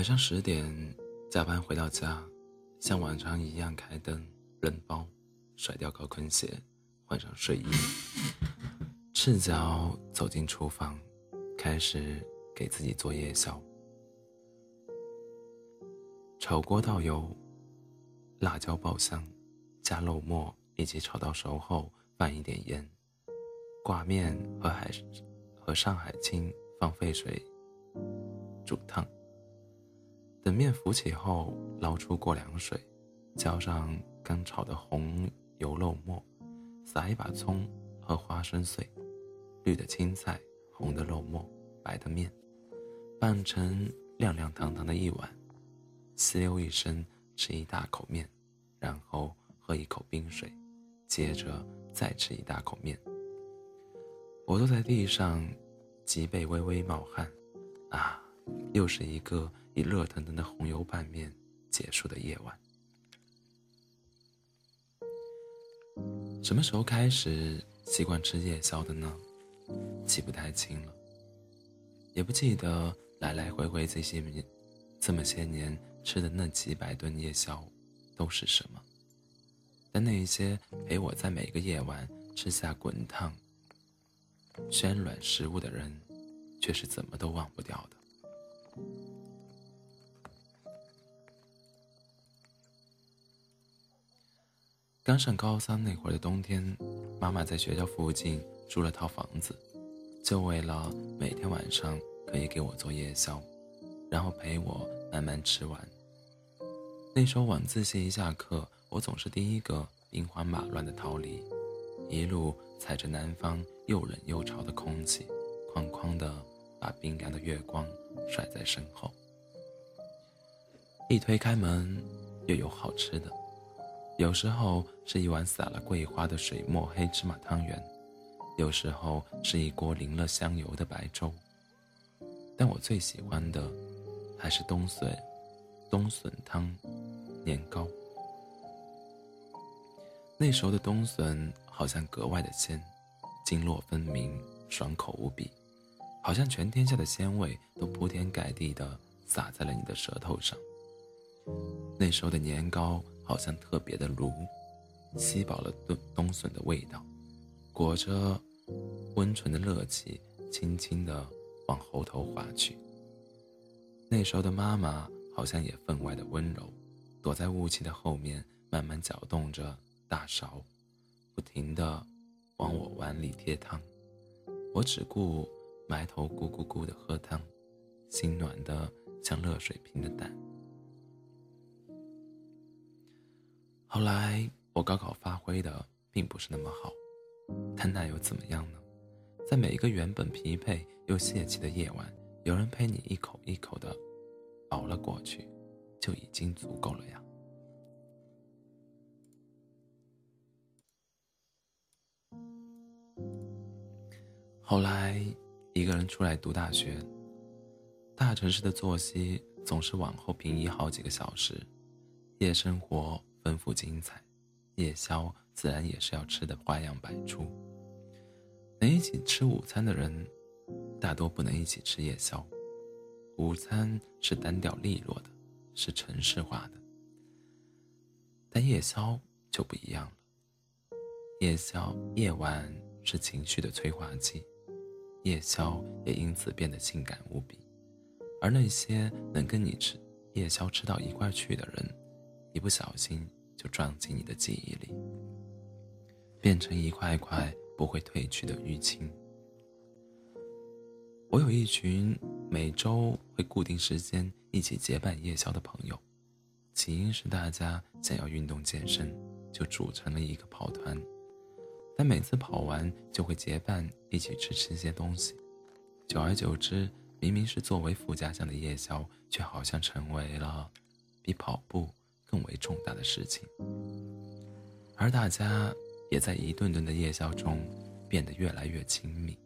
晚上十点加班回到家，像往常一样开灯、扔包、甩掉高跟鞋，换上睡衣，赤脚走进厨房，开始给自己做夜宵。炒锅倒油，辣椒爆香，加肉末以及炒到熟后放一点盐，挂面和海和上海青放沸水煮烫。等面浮起后，捞出过凉水，浇上刚炒的红油肉末，撒一把葱和花生碎，绿的青菜，红的肉末，白的面，拌成亮亮堂堂的一碗，吸溜一声吃一大口面，然后喝一口冰水，接着再吃一大口面。我坐在地上，脊背微微冒汗，啊，又是一个。以热腾腾的红油拌面结束的夜晚，什么时候开始习惯吃夜宵的呢？记不太清了，也不记得来来回回这些年，这么些年吃的那几百顿夜宵都是什么。但那一些陪我在每个夜晚吃下滚烫、鲜软食物的人，却是怎么都忘不掉的。刚上高三那会儿的冬天，妈妈在学校附近租了套房子，就为了每天晚上可以给我做夜宵，然后陪我慢慢吃完。那时候晚自习一下课，我总是第一个兵荒马乱的逃离，一路踩着南方又冷又潮的空气，哐哐的把冰凉的月光甩在身后。一推开门，又有好吃的。有时候是一碗撒了桂花的水墨黑芝麻汤圆，有时候是一锅淋了香油的白粥。但我最喜欢的还是冬笋冬笋汤年糕。那时候的冬笋好像格外的鲜，经络分明，爽口无比，好像全天下的鲜味都铺天盖地的洒在了你的舌头上。那时候的年糕。好像特别的炉，吸饱了冬冬笋的味道，裹着温醇的热气，轻轻地往喉头滑去。那时候的妈妈好像也分外的温柔，躲在雾气的后面，慢慢搅动着大勺，不停地往我碗里贴汤。我只顾埋头咕咕咕地喝汤，心暖得像热水瓶的蛋。后来我高考发挥的并不是那么好，但那又怎么样呢？在每一个原本疲惫又泄气的夜晚，有人陪你一口一口的熬了过去，就已经足够了呀。后来一个人出来读大学，大城市的作息总是往后平移好几个小时，夜生活。丰富精彩，夜宵自然也是要吃的花样百出。能一起吃午餐的人，大多不能一起吃夜宵。午餐是单调利落的，是城市化的，但夜宵就不一样了。夜宵夜晚是情绪的催化剂，夜宵也因此变得性感无比。而那些能跟你吃夜宵吃到一块去的人。一不小心就撞进你的记忆里，变成一块块不会褪去的淤青。我有一群每周会固定时间一起结伴夜宵的朋友，起因是大家想要运动健身，就组成了一个跑团。但每次跑完就会结伴一起吃吃些东西，久而久之，明明是作为附加项的夜宵，却好像成为了比跑步。更为重大的事情，而大家也在一顿顿的夜宵中变得越来越亲密。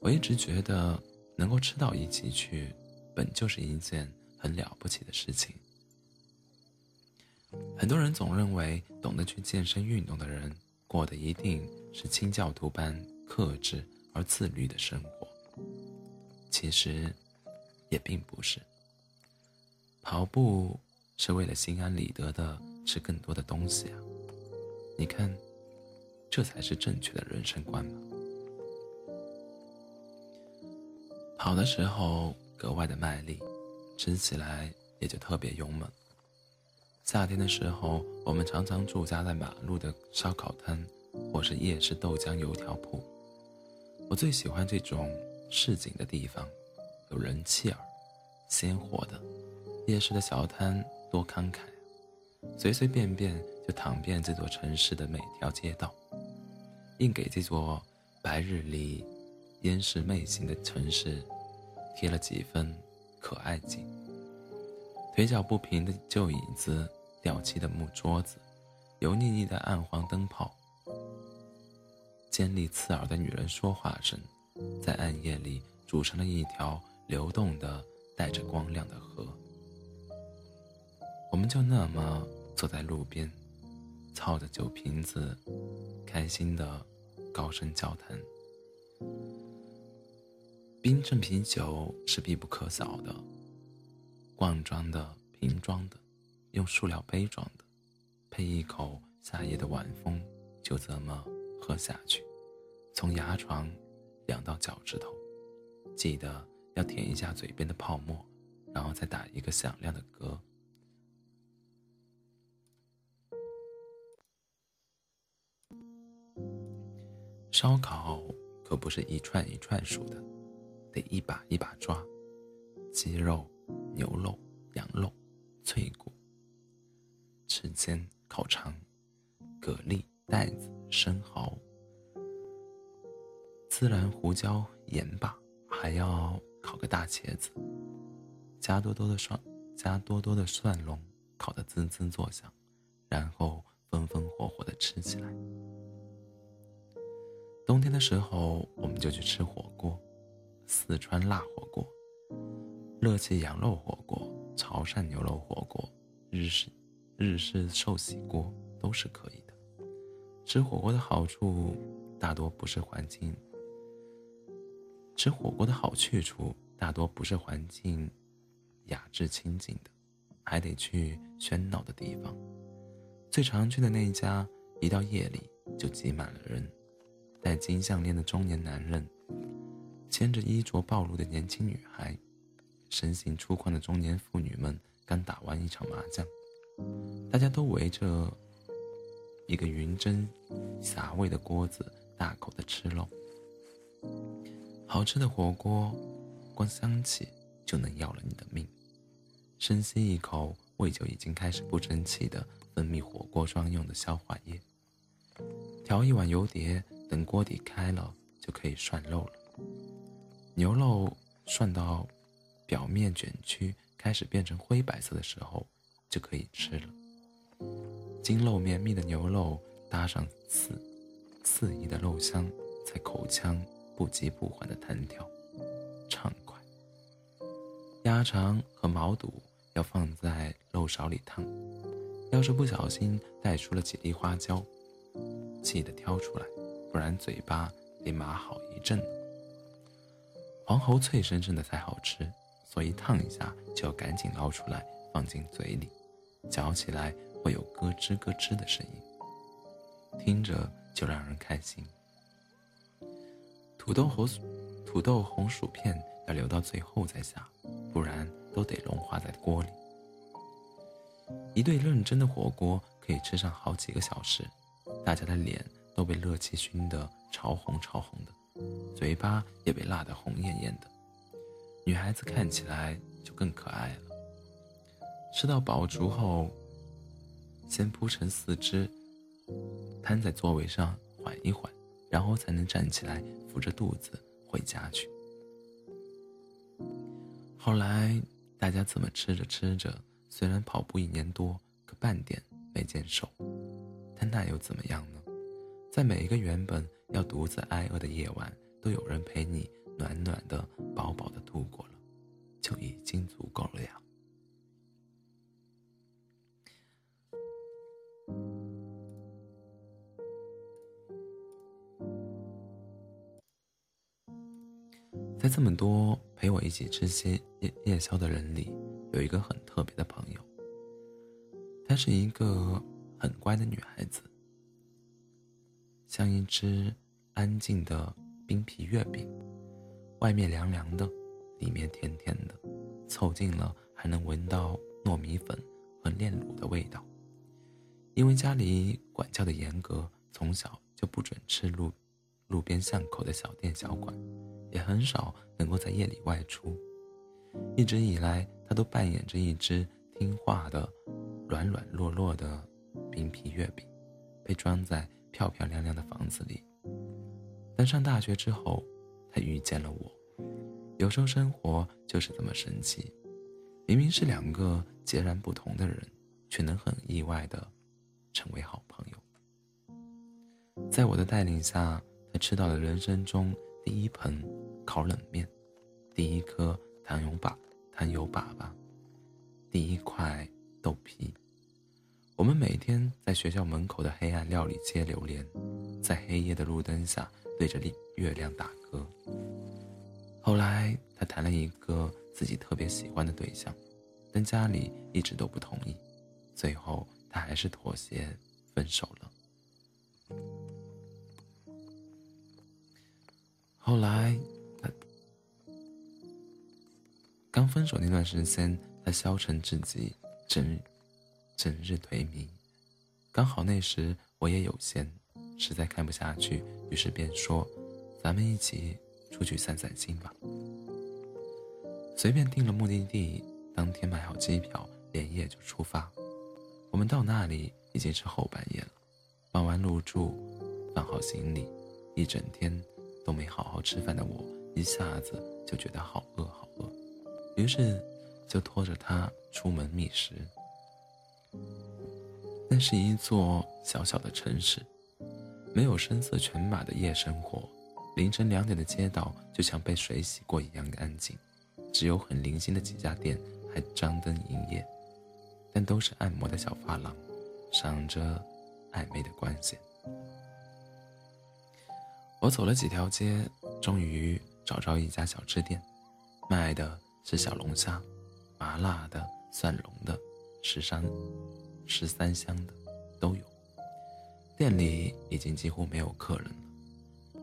我一直觉得能够吃到一起去，本就是一件很了不起的事情。很多人总认为懂得去健身运动的人过的一定是清教徒般克制而自律的生活，其实也并不是。跑步是为了心安理得的吃更多的东西啊！你看，这才是正确的人生观嘛。跑的时候格外的卖力，吃起来也就特别勇猛。夏天的时候，我们常常驻扎在马路的烧烤摊，或是夜市豆浆油条铺。我最喜欢这种市井的地方，有人气儿，鲜活的。夜市的小摊多慷慨，随随便便就躺遍这座城市的每条街道，硬给这座白日里烟视媚行的城市贴了几分可爱劲。腿脚不平的旧椅子，掉漆的木桌子，油腻腻的暗黄灯泡，尖利刺耳的女人说话声，在暗夜里组成了一条流动的、带着光亮的河。我们就那么坐在路边，操着酒瓶子，开心的高声交谈。冰镇啤酒是必不可少的，罐装的、瓶装的，用塑料杯装的，配一口夏夜的晚风，就这么喝下去，从牙床凉到脚趾头。记得要舔一下嘴边的泡沫，然后再打一个响亮的嗝。烧烤可不是一串一串数的，得一把一把抓。鸡肉、牛肉、羊肉、脆骨、翅尖、烤肠、蛤蜊、带子、生蚝、孜然、胡椒、盐巴，还要烤个大茄子，加多多的蒜，加多多的蒜蓉，烤得滋滋作响，然后风风火火地吃起来。冬天的时候，我们就去吃火锅，四川辣火锅、热气羊肉火锅、潮汕牛肉火锅、日式日式寿喜锅都是可以的。吃火锅的好处大多不是环境，吃火锅的好去处大多不是环境雅致清静的，还得去喧闹的地方。最常去的那一家，一到夜里就挤满了人。戴金项链的中年男人，牵着衣着暴露的年轻女孩，身形粗犷的中年妇女们刚打完一场麻将，大家都围着一个云蒸霞味的锅子大口的吃肉。好吃的火锅，光香气就能要了你的命。深吸一口，胃就已经开始不争气的分泌火锅专用的消化液。调一碗油碟。等锅底开了，就可以涮肉了。牛肉涮到表面卷曲，开始变成灰白色的时候，就可以吃了。筋肉绵密的牛肉搭上刺刺激的肉香，在口腔不急不缓的弹跳，畅快。鸭肠和毛肚要放在漏勺里烫，要是不小心带出了几粒花椒，记得挑出来。不然嘴巴得麻好一阵。黄喉脆生生的才好吃，所以烫一下就要赶紧捞出来放进嘴里，嚼起来会有咯吱咯吱的声音，听着就让人开心。土豆红土豆红薯片要留到最后再下，不然都得融化在锅里。一对认真的火锅可以吃上好几个小时，大家的脸。都被热气熏得潮红潮红的，嘴巴也被辣得红艳艳的。女孩子看起来就更可爱了。吃到饱足后，先铺成四肢，瘫在座位上缓一缓，然后才能站起来扶着肚子回家去。后来大家这么吃着吃着，虽然跑步一年多，可半点没见瘦，但那又怎么样呢？在每一个原本要独自挨饿的夜晚，都有人陪你暖暖的、饱饱的度过了，就已经足够了呀。在这么多陪我一起吃些夜夜宵的人里，有一个很特别的朋友，她是一个很乖的女孩子，像一只安静的冰皮月饼，外面凉凉的，里面甜甜的，凑近了还能闻到糯米粉和炼乳的味道。因为家里管教的严格，从小就不准吃路路边巷口的小店小馆，也很少能够在夜里外出。一直以来，他都扮演着一只听话的、软软弱弱的冰皮月饼，被装在漂漂亮亮的房子里。但上大学之后，他遇见了我。有时候生活就是这么神奇，明明是两个截然不同的人，却能很意外的成为好朋友。在我的带领下，他吃到了人生中第一盆烤冷面，第一颗。糖油粑糖油粑粑，第一块豆皮。我们每天在学校门口的黑暗料理街流连，在黑夜的路灯下对着月亮打歌。后来他谈了一个自己特别喜欢的对象，但家里一直都不同意，最后他还是妥协分手了。后来。刚分手那段时间，他消沉至极，整整日颓靡。刚好那时我也有闲，实在看不下去，于是便说：“咱们一起出去散散心吧。”随便定了目的地，当天买好机票，连夜就出发。我们到那里已经是后半夜了，办完入住，放好行李，一整天都没好好吃饭的我，一下子就觉得好饿好饿。于是，就拖着他出门觅食。那是一座小小的城市，没有声色犬马的夜生活。凌晨两点的街道就像被水洗过一样安静，只有很零星的几家店还张灯营业，但都是按摩的小发廊，闪着暧昧的光线。我走了几条街，终于找着一家小吃店，卖的。是小龙虾，麻辣的、蒜蓉的、十三十三香的都有。店里已经几乎没有客人了。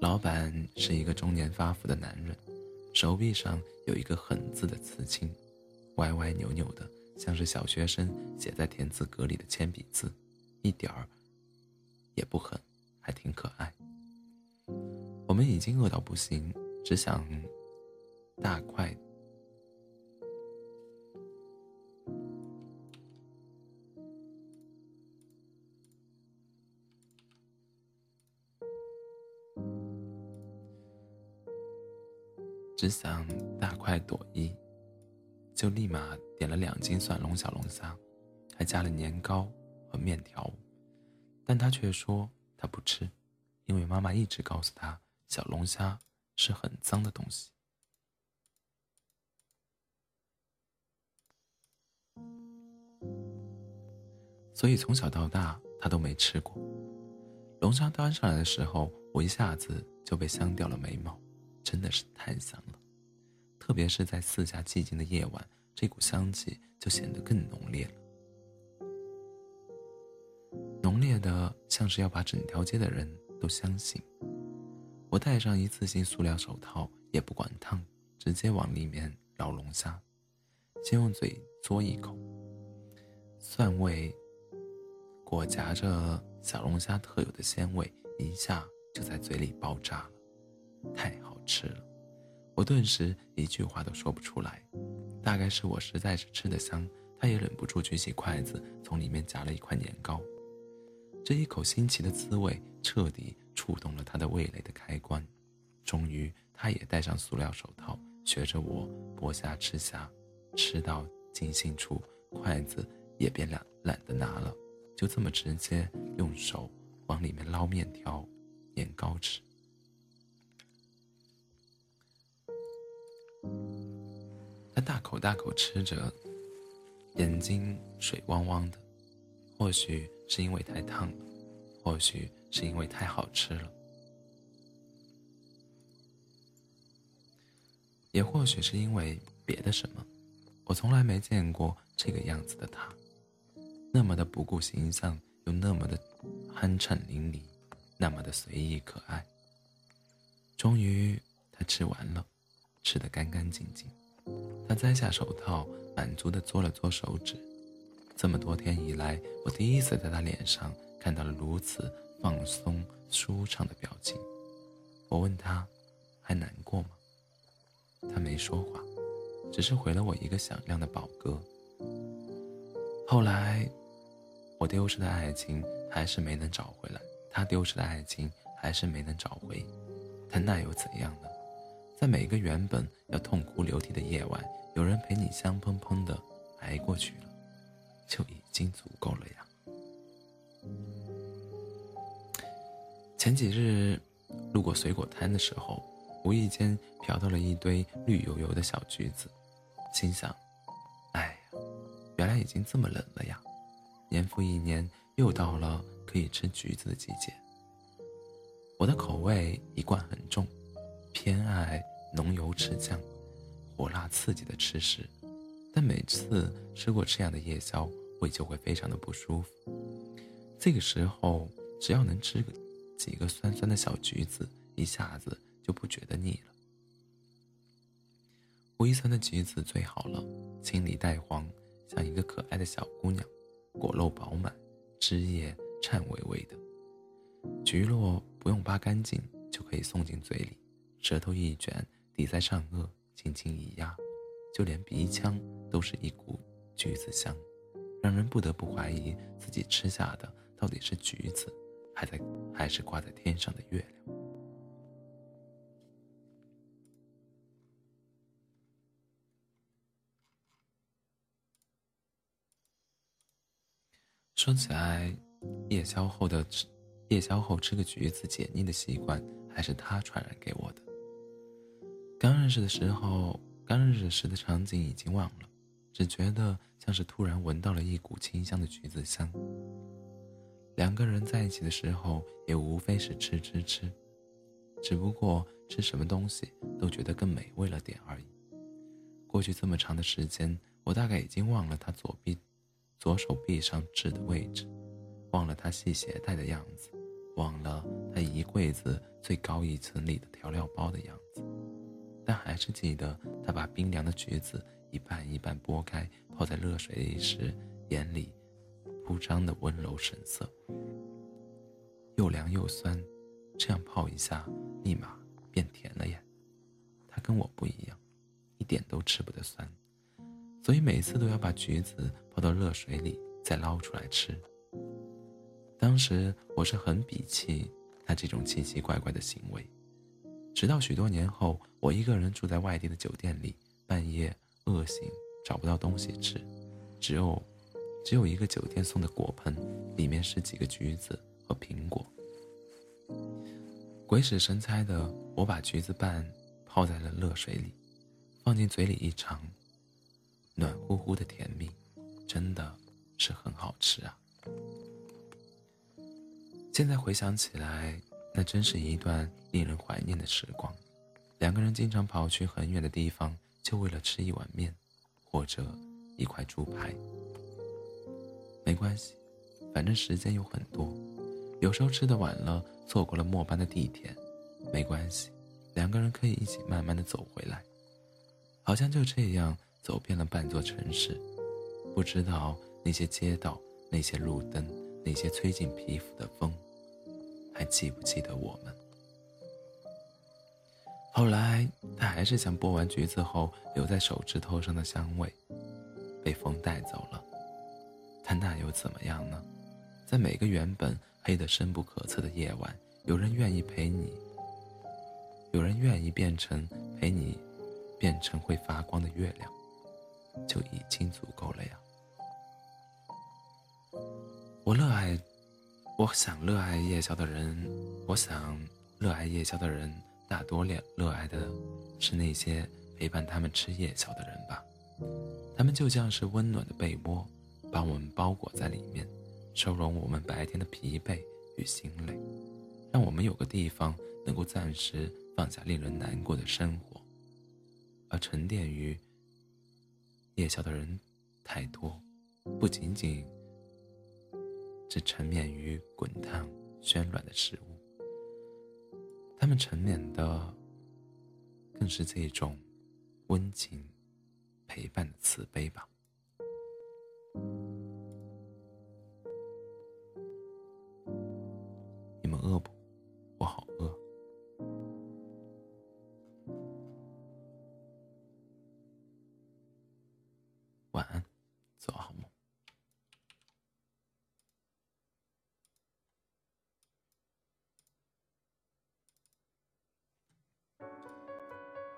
老板是一个中年发福的男人，手臂上有一个“狠”字的刺青，歪歪扭扭的，像是小学生写在田字格里的铅笔字，一点儿也不狠，还挺可爱。我们已经饿到不行，只想大块。想大快朵颐，就立马点了两斤蒜蓉小龙虾，还加了年糕和面条。但他却说他不吃，因为妈妈一直告诉他小龙虾是很脏的东西。所以从小到大他都没吃过。龙虾端上来的时候，我一下子就被香掉了眉毛。真的是太香了，特别是在四下寂静的夜晚，这股香气就显得更浓烈了，浓烈的像是要把整条街的人都相信。我戴上一次性塑料手套，也不管烫，直接往里面捞龙虾，先用嘴嘬一口，蒜味裹夹着小龙虾特有的鲜味，一下就在嘴里爆炸了，太好。吃了，我顿时一句话都说不出来。大概是我实在是吃得香，他也忍不住举起筷子，从里面夹了一块年糕。这一口新奇的滋味彻底触动了他的味蕾的开关。终于，他也戴上塑料手套，学着我剥虾吃虾，吃到尽兴处，筷子也便懒懒得拿了，就这么直接用手往里面捞面条、年糕吃。大口大口吃着，眼睛水汪汪的，或许是因为太烫了，或许是因为太好吃了，也或许是因为别的什么。我从来没见过这个样子的他，那么的不顾形象，又那么的酣畅淋漓，那么的随意可爱。终于，他吃完了，吃得干干净净。他摘下手套，满足地嘬了嘬手指。这么多天以来，我第一次在他脸上看到了如此放松舒畅的表情。我问他，还难过吗？他没说话，只是回了我一个响亮的饱嗝。后来，我丢失的爱情还是没能找回来，他丢失的爱情还是没能找回。但那又怎样呢？在每个原本要痛哭流涕的夜晚，有人陪你香喷喷的挨过去了，就已经足够了呀。前几日。路过水果摊的时候，无意间瞟到了一堆绿油油的小橘子，心想：“哎呀，原来已经这么冷了呀！年复一年，又到了可以吃橘子的季节。”我的口味一贯很重，偏爱浓油赤酱、火辣刺激的吃食，但每次吃过这样的夜宵，胃就会非常的不舒服。这个时候，只要能吃个。几个酸酸的小橘子，一下子就不觉得腻了。微酸的橘子最好了，青里带黄，像一个可爱的小姑娘，果肉饱满，汁液颤巍巍的。橘络不用扒干净就可以送进嘴里，舌头一卷，抵在上颚，轻轻一压，就连鼻腔都是一股橘子香，让人不得不怀疑自己吃下的到底是橘子。还在，还是挂在天上的月亮。说起来，夜宵后的吃，夜宵后吃个橘子解腻的习惯，还是他传染给我的。刚认识的时候，刚认识时的场景已经忘了，只觉得像是突然闻到了一股清香的橘子香。两个人在一起的时候，也无非是吃吃吃，只不过吃什么东西都觉得更美味了点而已。过去这么长的时间，我大概已经忘了他左臂、左手臂上痣的位置，忘了他系鞋带的样子，忘了他一柜子最高一层里的调料包的样子，但还是记得他把冰凉的橘子一半一半剥开，泡在热水里时，眼里。铺张的温柔神色，又凉又酸，这样泡一下，立马变甜了耶。他跟我不一样，一点都吃不得酸，所以每次都要把橘子泡到热水里再捞出来吃。当时我是很鄙弃他这种奇奇怪怪的行为，直到许多年后，我一个人住在外地的酒店里，半夜饿醒，找不到东西吃，只有。只有一个酒店送的果盆，里面是几个橘子和苹果。鬼使神差的，我把橘子瓣泡在了热水里，放进嘴里一尝，暖乎乎的甜蜜，真的是很好吃啊！现在回想起来，那真是一段令人怀念的时光。两个人经常跑去很远的地方，就为了吃一碗面，或者一块猪排。没关系，反正时间有很多。有时候吃的晚了，错过了末班的地铁，没关系，两个人可以一起慢慢的走回来。好像就这样走遍了半座城市，不知道那些街道、那些路灯、那些吹进皮肤的风，还记不记得我们？后来，他还是将剥完橘子后留在手指头上的香味，被风带走了。但那又怎么样呢？在每个原本黑得深不可测的夜晚，有人愿意陪你，有人愿意变成陪你，变成会发光的月亮，就已经足够了呀。我热爱，我想热爱夜宵的人，我想热爱夜宵的人，大多热热爱的是那些陪伴他们吃夜宵的人吧。他们就像是温暖的被窝。把我们包裹在里面，收容我们白天的疲惫与心累，让我们有个地方能够暂时放下令人难过的生活，而沉淀于夜宵的人太多，不仅仅只沉湎于滚烫喧软的食物，他们沉湎的更是这种温情陪伴的慈悲吧。你们饿不？